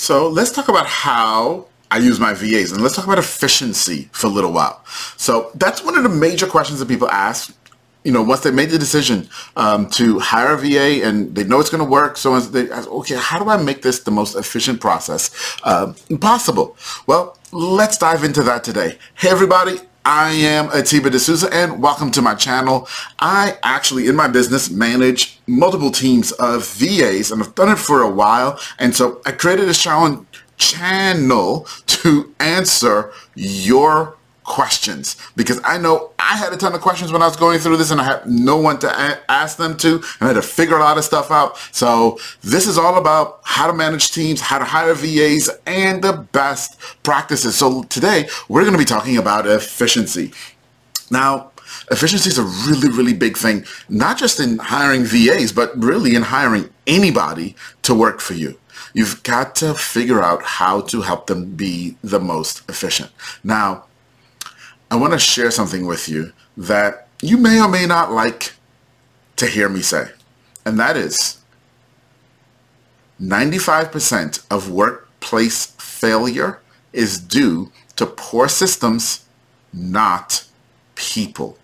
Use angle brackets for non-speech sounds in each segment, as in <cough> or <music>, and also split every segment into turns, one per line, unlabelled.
So let's talk about how I use my VAs and let's talk about efficiency for a little while. So that's one of the major questions that people ask. You know, once they made the decision um, to hire a VA and they know it's going to work, so they ask, okay, how do I make this the most efficient process uh, possible? Well, let's dive into that today. Hey, everybody. I am Atiba D'Souza and welcome to my channel. I actually, in my business, manage multiple teams of VAs and I've done it for a while. And so I created a channel channel to answer your questions because I know I had a ton of questions when I was going through this and I had no one to a- ask them to and I had to figure a lot of stuff out. So this is all about how to manage teams, how to hire VAs and the best practices. So today we're going to be talking about efficiency. Now, efficiency is a really, really big thing, not just in hiring VAs, but really in hiring anybody to work for you. You've got to figure out how to help them be the most efficient. Now, I want to share something with you that you may or may not like to hear me say. And that is 95% of workplace failure is due to poor systems, not people.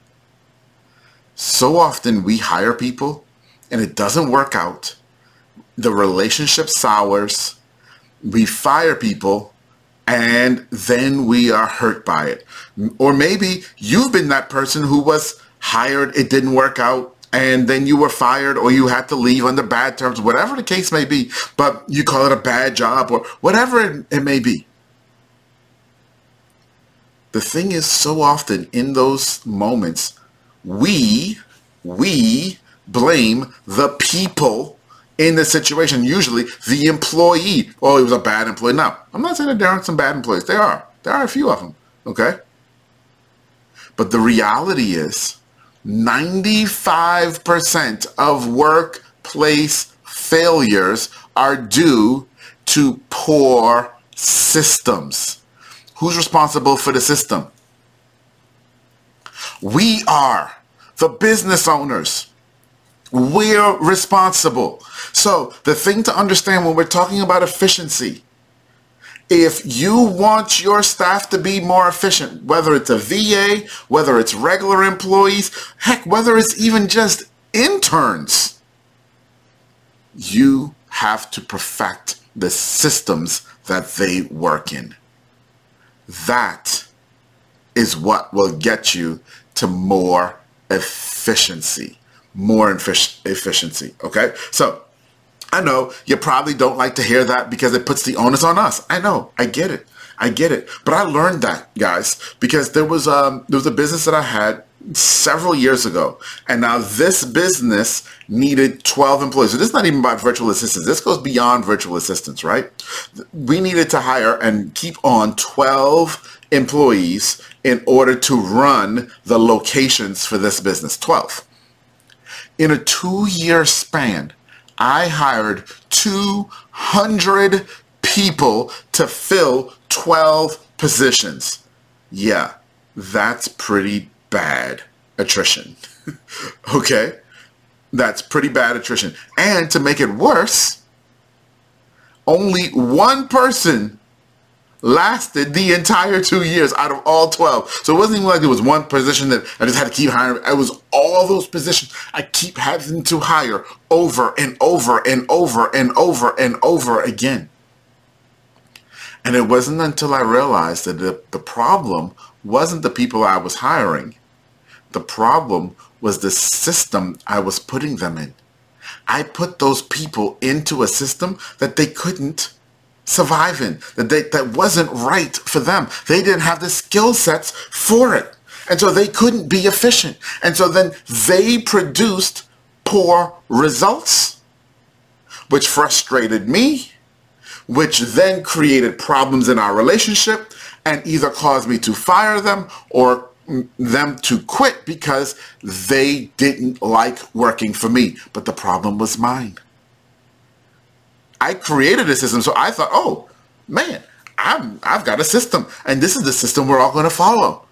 So often we hire people and it doesn't work out the relationship sours, we fire people, and then we are hurt by it. Or maybe you've been that person who was hired, it didn't work out, and then you were fired or you had to leave under bad terms, whatever the case may be, but you call it a bad job or whatever it, it may be. The thing is so often in those moments, we, we blame the people in the situation. Usually the employee, oh, he was a bad employee. Now, I'm not saying that there aren't some bad employees. There are. There are a few of them. Okay? But the reality is 95% of workplace failures are due to poor systems. Who's responsible for the system? We are the business owners. We're responsible. So the thing to understand when we're talking about efficiency, if you want your staff to be more efficient, whether it's a VA, whether it's regular employees, heck, whether it's even just interns, you have to perfect the systems that they work in. That is what will get you to more efficiency more efficiency. Okay. So I know you probably don't like to hear that because it puts the onus on us. I know. I get it. I get it. But I learned that, guys, because there was um there was a business that I had several years ago. And now this business needed 12 employees. So this is not even about virtual assistants. This goes beyond virtual assistants, right? We needed to hire and keep on 12 employees in order to run the locations for this business. 12 in a two-year span, I hired 200 people to fill 12 positions. Yeah, that's pretty bad attrition. <laughs> okay? That's pretty bad attrition. And to make it worse, only one person lasted the entire two years out of all 12. So it wasn't even like there was one position that I just had to keep hiring. It was all those positions I keep having to hire over and over and over and over and over again. And it wasn't until I realized that the, the problem wasn't the people I was hiring. The problem was the system I was putting them in. I put those people into a system that they couldn't surviving, that they, that wasn't right for them. They didn't have the skill sets for it. And so they couldn't be efficient. And so then they produced poor results, which frustrated me, which then created problems in our relationship and either caused me to fire them or them to quit because they didn't like working for me. But the problem was mine. I created a system, so I thought, oh man, I'm I've got a system, and this is the system we're all going to follow.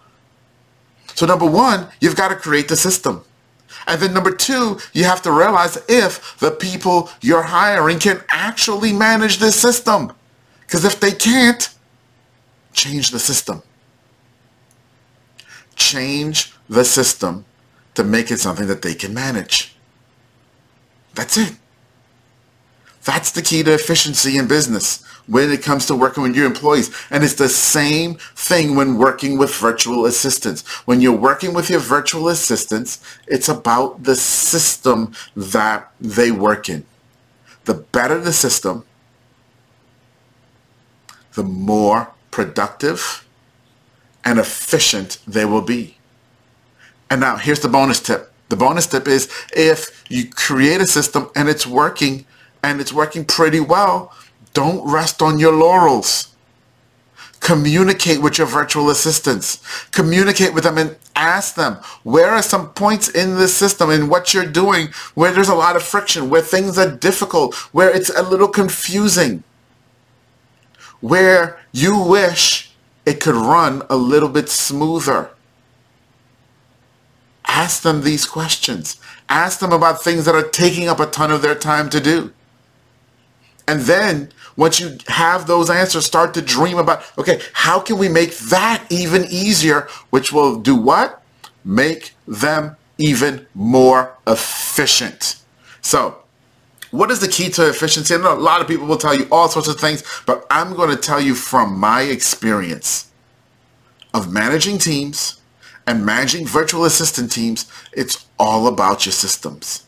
So number one, you've got to create the system. And then number two, you have to realize if the people you're hiring can actually manage this system. Because if they can't, change the system. Change the system to make it something that they can manage. That's it. That's the key to efficiency in business when it comes to working with your employees. And it's the same thing when working with virtual assistants. When you're working with your virtual assistants, it's about the system that they work in. The better the system, the more productive and efficient they will be. And now here's the bonus tip. The bonus tip is if you create a system and it's working and it's working pretty well, don't rest on your laurels. Communicate with your virtual assistants. Communicate with them and ask them, where are some points in the system and what you're doing where there's a lot of friction, where things are difficult, where it's a little confusing, where you wish it could run a little bit smoother. Ask them these questions. Ask them about things that are taking up a ton of their time to do. And then once you have those answers, start to dream about, okay, how can we make that even easier, which will do what? Make them even more efficient. So what is the key to efficiency? I know a lot of people will tell you all sorts of things, but I'm going to tell you from my experience of managing teams and managing virtual assistant teams, it's all about your systems.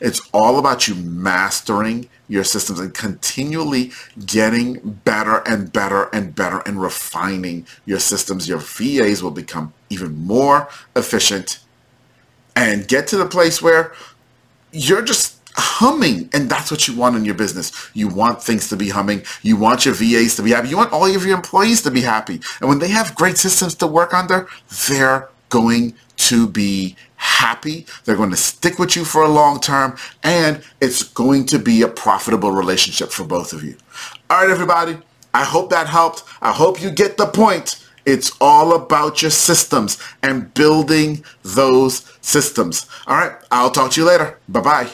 It's all about you mastering your systems and continually getting better and better and better and refining your systems. Your VAs will become even more efficient and get to the place where you're just humming and that's what you want in your business. You want things to be humming. You want your vas to be happy. You want all of your employees to be happy. And when they have great systems to work under they're going to be happy. They're going to stick with you for a long term and it's going to be a profitable relationship for both of you. All right, everybody. I hope that helped. I hope you get the point. It's all about your systems and building those systems. All right. I'll talk to you later. Bye-bye.